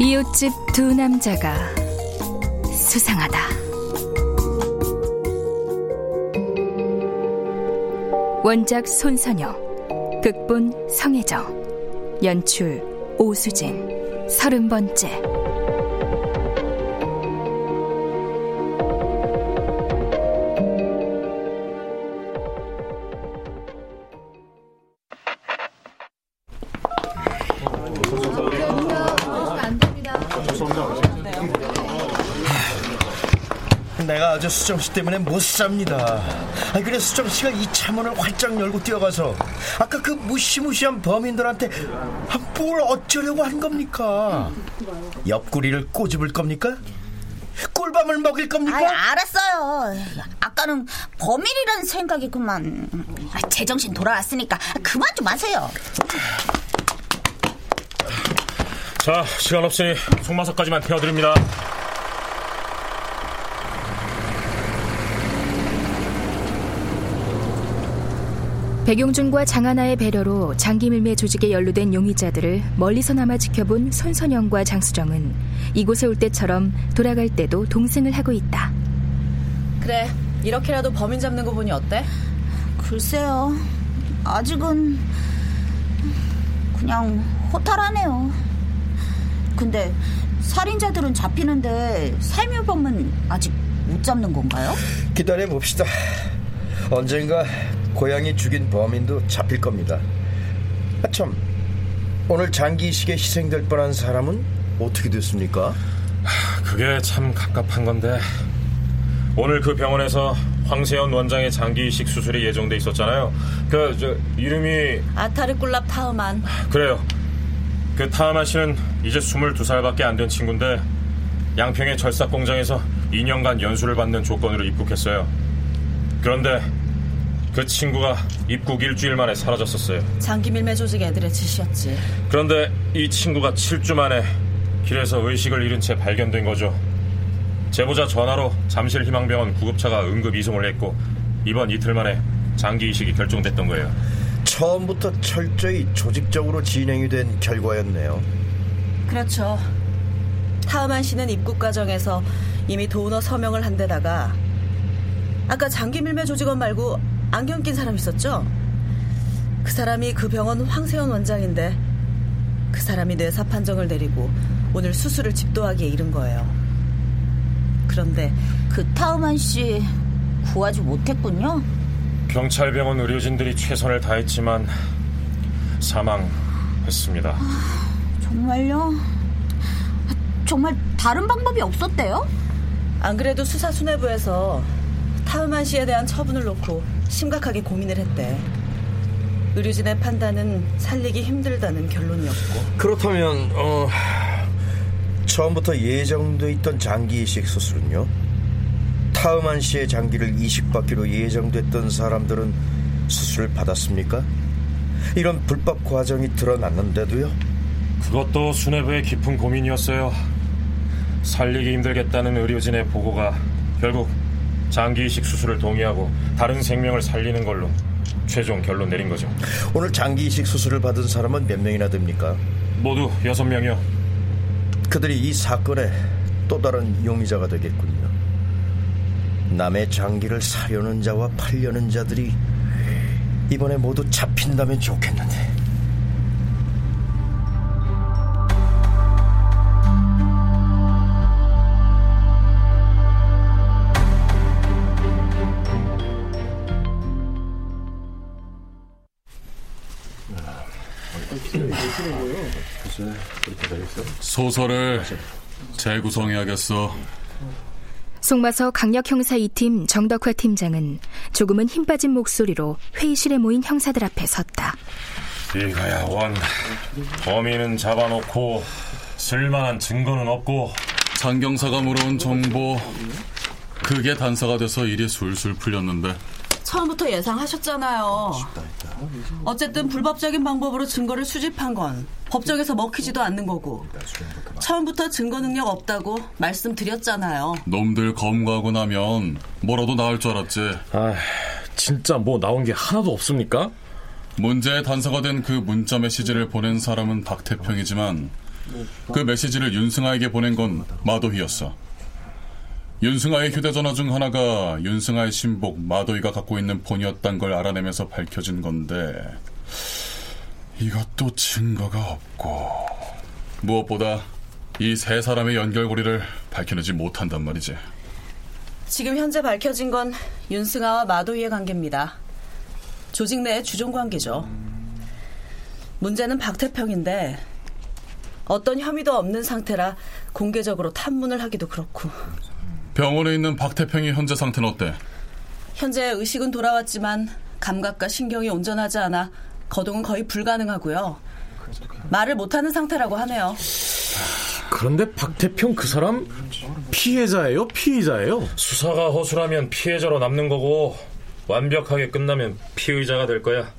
이웃집 두 남자가 수상하다. 원작 손선영, 극본 성혜정, 연출 오수진, 서른 번째. 어제 수정 씨 때문에 못 삽니다. 아니 그래 수정 씨가 이 차 문을 활짝 열고 뛰어가서 아까 그 무시무시한 범인들한테 아, 뭘 어쩌려고 한 겁니까? 옆구리를 꼬집을 겁니까? 꿀밤을 먹일 겁니까? 아이, 알았어요. 아까는 범인이라는 생각이 그만. 아, 제정신 돌아왔으니까 그만 좀 하세요. 자, 시간 없으니 속마사까지만 태워드립니다. 백용준과 장하나의 배려로 장기밀매 조직에 연루된 용의자들을 멀리서나마 지켜본 손선영과 장수정은 이곳에 올 때처럼 돌아갈 때도 동승을 하고 있다. 그래, 이렇게라도 범인 잡는 거 보니 어때? 글쎄요. 아직은 그냥 호탈하네요. 근데 살인자들은 잡히는데 살묘범은 아직 못 잡는 건가요? 기다려 봅시다. 언젠가 고양이 죽인 범인도 잡힐 겁니다. 아, 참, 오늘 장기식에 희생될 뻔한 사람은 어떻게 됐습니까? 그게 참 갑갑한 건데 오늘 그 병원에서 황세현 원장의 장기 이식 수술이 예정돼 있었잖아요. 그 저 이름이 아타르꿀랍 타흐만. 그래요. 그 타하만 씨는 이제 22살밖에 안 된 친구인데 양평의 절삭 공장에서 2년간 연수를 받는 조건으로 입국했어요. 그런데 그 친구가 입국 일주일 만에 사라졌었어요. 장기 밀매 조직 애들의 짓이었지. 그런데 이 친구가 7주 만에 길에서 의식을 잃은 채 발견된 거죠. 제보자 전화로 잠실 희망병원 구급차가 응급 이송을 했고 이번 이틀 만에 장기 이식이 결정됐던 거예요. 처음부터 철저히 조직적으로 진행이 된 결과였네요. 그렇죠. 타흐만 씨는 입국 과정에서 이미 도너 서명을 한 데다가 아까 장기 밀매 조직원 말고 안경 낀 사람 있었죠? 그 사람이 그 병원 황세현 원장인데 그 사람이 뇌사 판정을 내리고 오늘 수술을 집도하기에 이른 거예요. 그런데 그 타우만 씨 구하지 못했군요. 경찰병원 의료진들이 최선을 다했지만 사망했습니다. 정말요? 정말 다른 방법이 없었대요? 안 그래도 수사 수뇌부에서 타우만 씨에 대한 처분을 놓고 심각하게 고민을 했대. 의료진의 판단은 살리기 힘들다는 결론이었고. 그렇다면 어, 처음부터 예정돼 있던 장기 이식 수술은요? 타음한 씨의 장기를 이식받기로 예정됐던 사람들은 수술을 받았습니까? 이런 불법 과정이 드러났는데도요? 그것도 수뇌부의 깊은 고민이었어요. 살리기 힘들겠다는 의료진의 보고가 결국 장기 이식 수술을 동의하고 다른 생명을 살리는 걸로 최종 결론 내린 거죠. 오늘 장기 이식 수술을 받은 사람은 몇 명이나 됩니까? 모두 여섯 명이요. 그들이 이 사건의 또 다른 용의자가 되겠군요. 남의 장기를 사려는 자와 팔려는 자들이 이번에 모두 잡힌다면 좋겠는데. 소설을 재구성해야겠어. 송마서 강력 형사 2팀 정덕화 팀장은 조금은 힘 빠진 목소리로 회의실에 모인 형사들 앞에 섰다. 이거야 원. 범인은 잡아놓고 쓸만한 증거는 없고 장경사가 물어온 정보 그게 단서가 돼서 일이 술술 풀렸는데 처음부터 예상하셨잖아요. 어쨌든 불법적인 방법으로 증거를 수집한 건 법정에서 먹히지도 않는 거고 처음부터 증거 능력 없다고 말씀드렸잖아요. 놈들 검거하고 나면 뭐라도 나올 줄 알았지. 아, 진짜 뭐 나온 게 하나도 없습니까? 문제의 단서가 된 그 문자 메시지를 보낸 사람은 박태평이지만 그 메시지를 윤승아에게 보낸 건 마도희였어. 윤승아의 휴대전화 중 하나가 윤승아의 신복 마도이가 갖고 있는 폰이었단 걸 알아내면서 밝혀진 건데 이것도 증거가 없고 무엇보다 이 세 사람의 연결고리를 밝혀내지 못한단 말이지. 지금 현재 밝혀진 건 윤승아와 마도이의 관계입니다. 조직 내의 주종 관계죠. 문제는 박태평인데 어떤 혐의도 없는 상태라 공개적으로 탐문을 하기도 그렇고 병원에 있는 박태평의 현재 상태는 어때? 현재 의식은 돌아왔지만 감각과 신경이 온전하지 않아 거동은 거의 불가능하고요. 말을 못하는 상태라고 하네요. 그런데 박태평 그 사람 피해자예요? 피의자예요? 수사가 허술하면 피해자로 남는 거고 완벽하게 끝나면 피의자가 될 거야.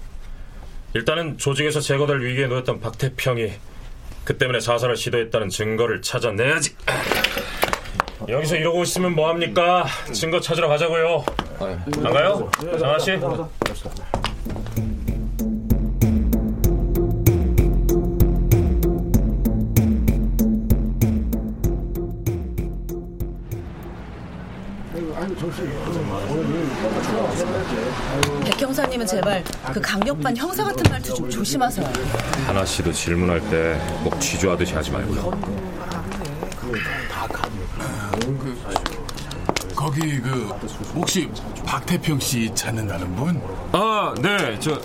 일단은 조직에서 제거될 위기에 놓였던 박태평이 그 때문에 자살을 시도했다는 증거를 찾아내야지. 여기서 이러고 있으면 뭐합니까? 증거 찾으러 가자고요. 안 가요? 장아 씨? 백 형사님은 제발 그 강력반 형사 같은 말투 좀 조심하세요. 하나 씨도 질문할 때 꼭 취조하듯이 하지 말고요. 거기 그 혹시 박태평 씨 찾는다는 분? 아, 네. 저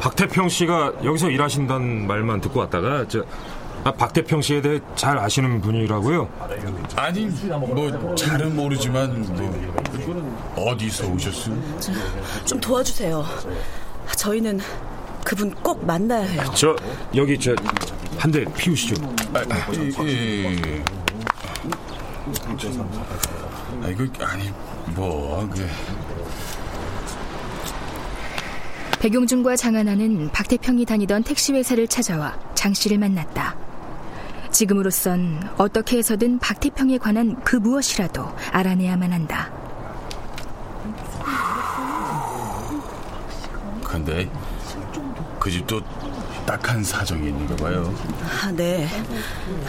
박태평 씨가 여기서 일하신다는 말만 듣고 왔다가 저 아, 박태평 씨에 대해 잘 아시는 분이라고요? 아니 뭐 잘은 모르지만 뭐 어디서 오셨어요? 좀 도와주세요. 저희는 그분 꼭 만나야 해요. 저 여기 저 한 대 피우시죠. 아, 예, 예. 아 이거 아니 뭐 그. 백용준과 장하나는 박태평이 다니던 택시 회사를 찾아와 장 씨를 만났다. 지금으로선 어떻게 해서든 박태평에 관한 그 무엇이라도 알아내야만 한다. 근데 그 집도 딱한 사정이 있는가 봐요. 아, 네.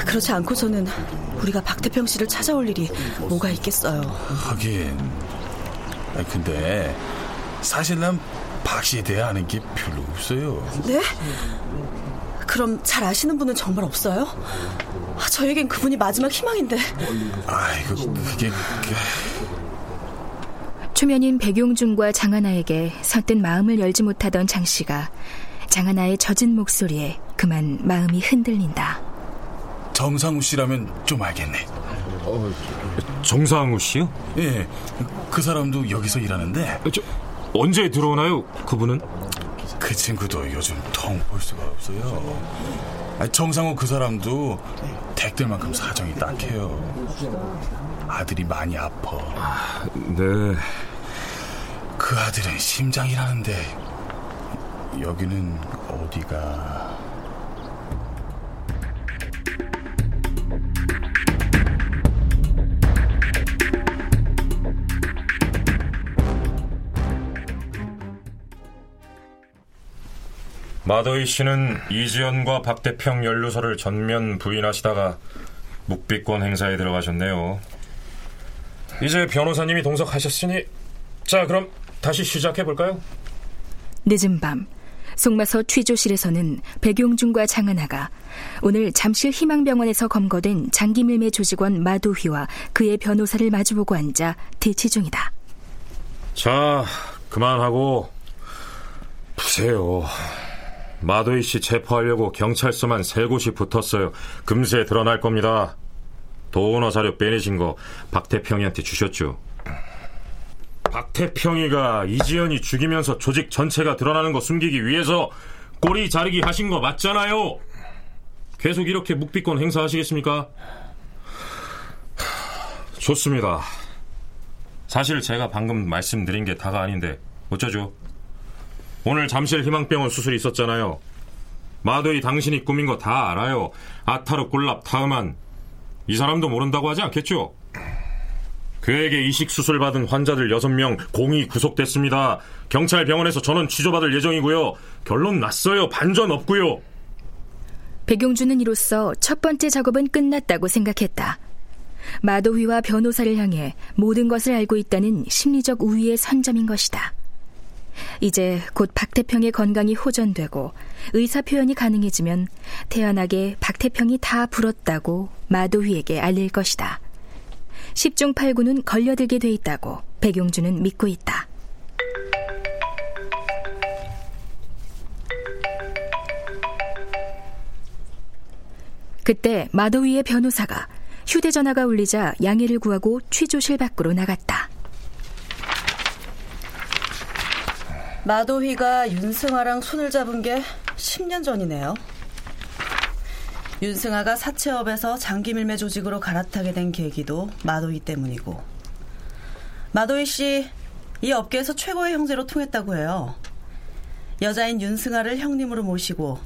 그렇지 않고서는 우리가 박태평 씨를 찾아올 일이 뭐가 있겠어요. 하긴. 아, 근데 사실 난 박 씨에 대해 아는 게 별로 없어요. 네? 그럼 잘 아시는 분은 정말 없어요? 아, 저에겐 그분이 마지막 희망인데. 아이고 그게 그... 초면인 백용준과 장하나에게 선뜻 마음을 열지 못하던 장 씨가 장하나의 젖은 목소리에 그만 마음이 흔들린다. 정상우 씨라면 좀 알겠네. 어, 정상우 씨요? 예, 그 사람도 여기서 일하는데. 저, 언제 들어오나요, 그분은? 그 친구도 요즘 통 볼 수가 없어요. 정상우 그 사람도 댁들만큼 사정이 딱해요. 아들이 많이 아파. 아, 네. 그 아들은 심장이라는데 여기는 어디가... 마더이 씨는 이지연과 박대평 연루서를 전면 부인하시다가 묵비권 행사에 들어가셨네요. 이제 변호사님이 동석하셨으니 자 그럼 다시 시작해 볼까요? 늦은 밤 송마서 취조실에서는 백용준과 장하나가 오늘 잠실 희망병원에서 검거된 장기밀매 조직원 마도휘와 그의 변호사를 마주보고 앉아 대치 중이다. 자 그만하고 보세요. 마도희 씨 체포하려고 경찰서만 세 곳이 붙었어요. 금세 드러날 겁니다. 도너 자료 빼내신 거 박태평이한테 주셨죠? 박태평이가 이지연이 죽이면서 조직 전체가 드러나는 거 숨기기 위해서 꼬리 자르기 하신 거 맞잖아요. 계속 이렇게 묵비권 행사하시겠습니까? 좋습니다. 사실 제가 방금 말씀드린 게 다가 아닌데 어쩌죠? 오늘 잠실 희망병원 수술이 있었잖아요. 마도이 당신이 꾸민 거 다 알아요. 아타르 꿀랍 타음한 이 사람도 모른다고 하지 않겠죠? 그에게 이식 수술 받은 환자들 6명 공이 구속됐습니다. 경찰 병원에서 전원 취조받을 예정이고요. 결론 났어요. 반전 없고요. 백용준은 이로써 첫 번째 작업은 끝났다고 생각했다. 마도휘와 변호사를 향해 모든 것을 알고 있다는 심리적 우위의 선점인 것이다. 이제 곧 박태평의 건강이 호전되고 의사 표현이 가능해지면 태연하게 박태평이 다 불었다고 마도휘에게 알릴 것이다. 10중 8구는 걸려들게 돼 있다고 백용준은 믿고 있다. 그때 마도위의 변호사가 휴대전화가 울리자 양해를 구하고 취조실 밖으로 나갔다. 마도휘가 윤승아랑 손을 잡은 게 10년 전이네요. 윤승아가 사채업에서 장기 밀매 조직으로 갈아타게 된 계기도 마도휘 때문이고 마도휘 씨이 업계에서 최고의 형제로 통했다고 해요. 여자인 윤승아를 형님으로 모시고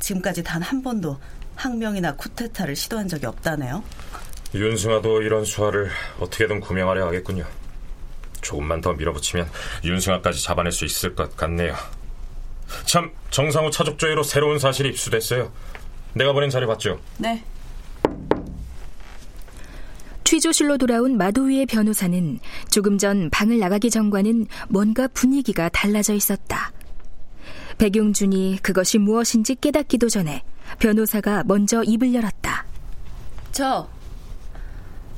지금까지 단 한 번도 항명이나 쿠데타를 시도한 적이 없다네요. 윤승아도 이런 수화를 어떻게든 구명하려 하겠군요. 조금만 더 밀어붙이면 윤승아까지 잡아낼 수 있을 것 같네요. 참 정상우 차족조회로 새로운 사실이 입수됐어요. 내가 보낸 자료 봤죠? 네. 취조실로 돌아온 마도위의 변호사는 조금 전 방을 나가기 전과는 뭔가 분위기가 달라져 있었다. 백용준이 그것이 무엇인지 깨닫기도 전에 변호사가 먼저 입을 열었다. 저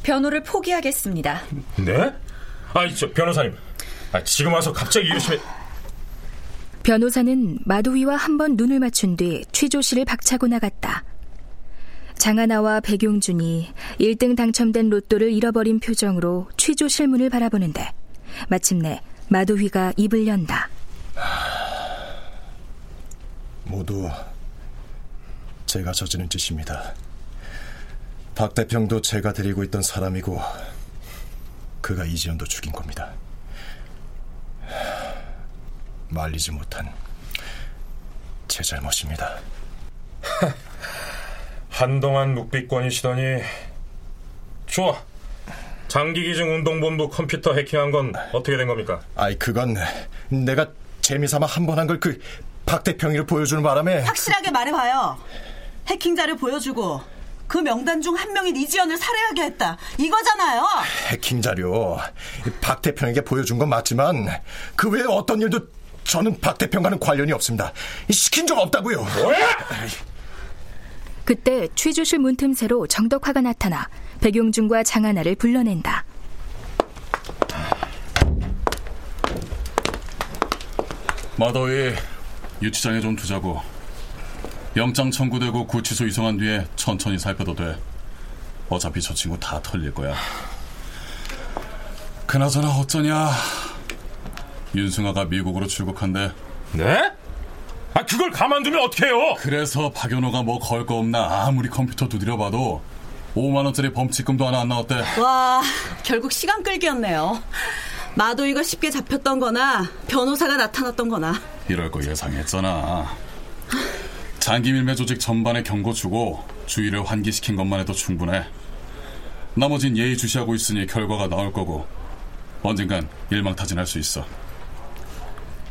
변호를 포기하겠습니다. 네? 아이 저 변호사님, 아, 지금 와서 갑자기 이러시면 변호사는 마도위와 한 번 눈을 맞춘 뒤 취조실을 박차고 나갔다. 장하나와 백용준이 1등 당첨된 로또를 잃어버린 표정으로 취조 실 문을 바라보는데 마침내 마도휘가 입을 연다. 모두 제가 저지른 짓입니다. 박 대평도 제가 데리고 있던 사람이고 그가 이지연도 죽인 겁니다. 말리지 못한 제 잘못입니다. 한동안 묵비권이시더니 좋아. 장기기증 운동본부 컴퓨터 해킹한 건 어떻게 된 겁니까? 아이 그건 내가 재미삼아 한 번 한 걸 그 박대평이를 보여주는 바람에 확실하게 말해봐요. 해킹 자료 보여주고 그 명단 중 한 명인 이지연을 살해하게 했다. 이거잖아요. 해킹 자료 박대평에게 보여준 건 맞지만 그 외에 어떤 일도 저는 박대평과는 관련이 없습니다. 시킨 적 없다고요. 뭐야? 그때 취조실 문틈새로 정덕화가 나타나 백용준과 장하나를 불러낸다. 마더위 유치장에 좀 두자고. 영장 청구되고 구치소 이송한 뒤에 천천히 살펴도 돼. 어차피 저 친구 다 털릴 거야. 그나저나 어쩌냐. 윤승아가 미국으로 출국한대. 네? 아 그걸 가만두면 어떡해요? 그래서 박연호가 뭐 걸 거 없나 아무리 컴퓨터 두드려봐도 5만 원짜리 범칙금도 하나 안 나왔대. 와, 결국 시간 끌기였네요. 마도이가 쉽게 잡혔던 거나 변호사가 나타났던 거나. 이럴 거 예상했잖아. 장기 밀매 조직 전반에 경고 주고 주의를 환기시킨 것만 해도 충분해. 나머진 예의 주시하고 있으니 결과가 나올 거고 언젠간 일망타진할 수 있어.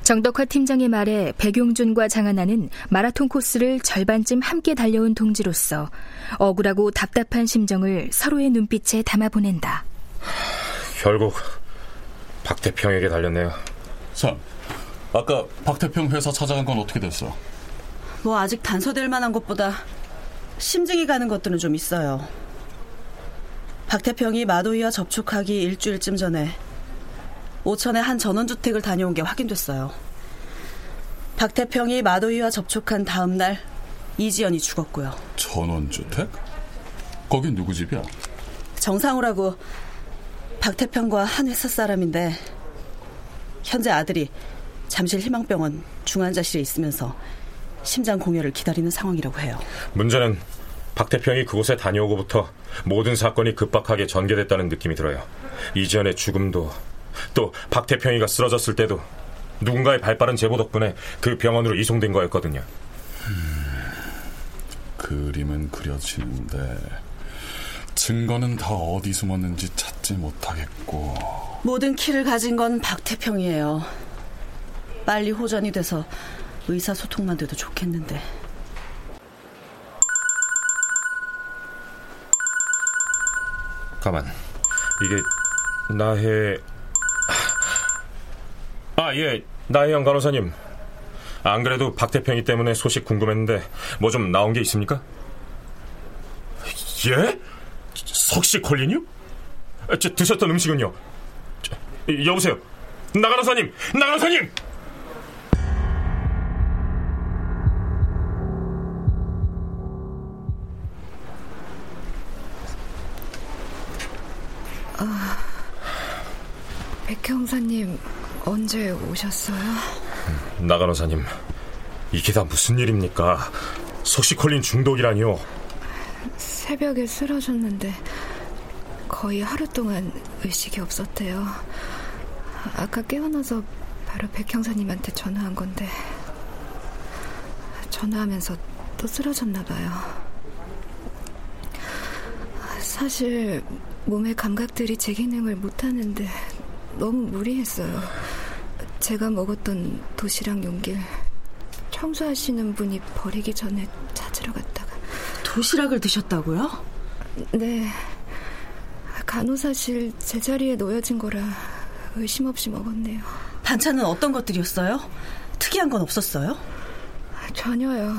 정덕화 팀장의 말에 백용준과 장하나는 마라톤 코스를 절반쯤 함께 달려온 동지로서 억울하고 답답한 심정을 서로의 눈빛에 담아보낸다. 결국 박태평에게 달렸네요. 참, 아까 박태평 회사 찾아간 건 어떻게 됐어? 뭐 아직 단서될 만한 것보다 심증이 가는 것들은 좀 있어요. 박태평이 마도이와 접촉하기 일주일쯤 전에 오천의 한 전원주택을 다녀온 게 확인됐어요. 박태평이 마도이와 접촉한 다음 날 이지연이 죽었고요. 전원주택? 거긴 누구 집이야? 정상우라고 박태평과 한 회사 사람인데 현재 아들이 잠실 희망병원 중환자실에 있으면서 심장 공여를 기다리는 상황이라고 해요. 문제는 박태평이 그곳에 다녀오고부터 모든 사건이 급박하게 전개됐다는 느낌이 들어요. 이지연의 죽음도 또 박 태평이가 쓰러졌을 때도 누군가의 발빠른 제보 덕분에 그 병원으로 이송된 거였거든요. 음, 그림은 그려지는데 증거는 다 어디 숨었는지 찾지 못하겠고 모든 키를 가진 건 박태평이에요. 빨리 호전이 돼서 의사소통만 돼도 좋겠는데. 가만. 이게 나해 아, 예. 나혜영 간호사님. 안 그래도 박태평이 때문에 소식 궁금했는데 뭐 좀 나온 게 있습니까? 예? 석시 콜린이요? 저, 드셨던 음식은요? 저, 여보세요. 나 간호사님! 나 간호사님! 언제 오셨어요? 나간호사님, 이게 다 무슨 일입니까? 석시콜린 중독이라니요? 새벽에 쓰러졌는데 거의 하루 동안 의식이 없었대요. 아까 깨어나서 바로 백 형사님한테 전화한 건데 전화하면서 또 쓰러졌나 봐요. 사실 몸의 감각들이 제 기능을 못하는데 너무 무리했어요. 제가 먹었던 도시락 용길 청소하시는 분이 버리기 전에 찾으러 갔다가 도시락을 드셨다고요? 네. 간호사실 제자리에 놓여진 거라 의심 없이 먹었네요. 반찬은 어떤 것들이었어요? 특이한 건 없었어요? 전혀요.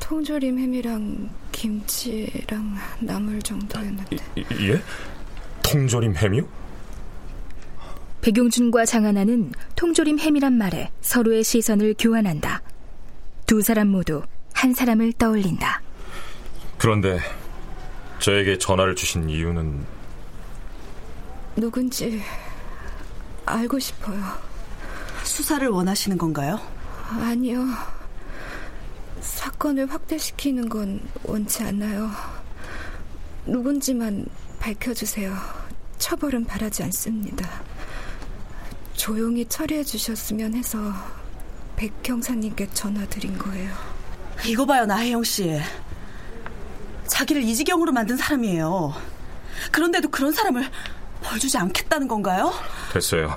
통조림 햄이랑 김치랑 나물 정도였는데. 예? 통조림 햄이요? 백용준과 장하나는 통조림 햄이란 말에 서로의 시선을 교환한다. 두 사람 모두 한 사람을 떠올린다. 그런데 저에게 전화를 주신 이유는 누군지 알고 싶어요. 수사를 원하시는 건가요? 아니요. 사건을 확대시키는 건 원치 않아요. 누군지만 밝혀주세요. 처벌은 바라지 않습니다. 조용히 처리해 주셨으면 해서 백 형사님께 전화드린 거예요. 이거 봐요, 나혜영 씨. 자기를 이 지경으로 만든 사람이에요. 그런데도 그런 사람을 벌 주지 않겠다는 건가요? 됐어요.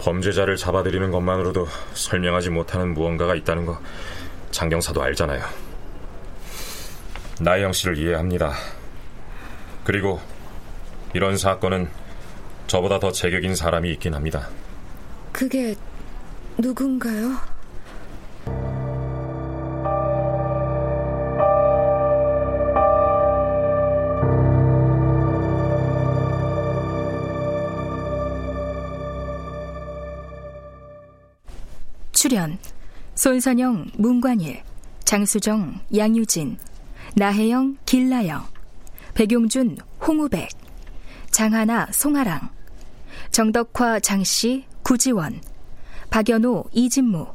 범죄자를 잡아들이는 것만으로도 설명하지 못하는 무언가가 있다는 거 장경사도 알잖아요. 나혜영 씨를 이해합니다. 그리고 이런 사건은 저보다 더 제격인 사람이 있긴 합니다. 그게 누군가요? 출연 손선영, 문관일, 장수정, 양유진, 나혜영, 길라영, 백용준, 홍우백, 장하나, 송아랑, 정덕화, 장씨, 구지원, 박연호, 이진무,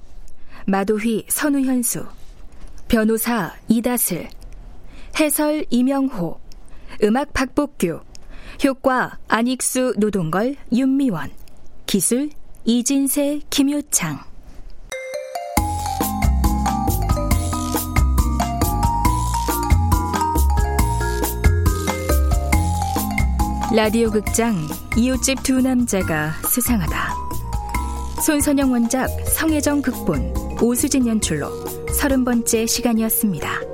마도휘, 선우현수, 변호사, 이다슬, 해설, 이명호, 음악, 박복규, 효과, 안익수, 노동걸, 윤미원, 기술, 이진세, 김효창. 라디오 극장 이웃집 두 남자가 수상하다. 손선영 원작 성혜정 극본 오수진 연출로 서른 번째 시간이었습니다.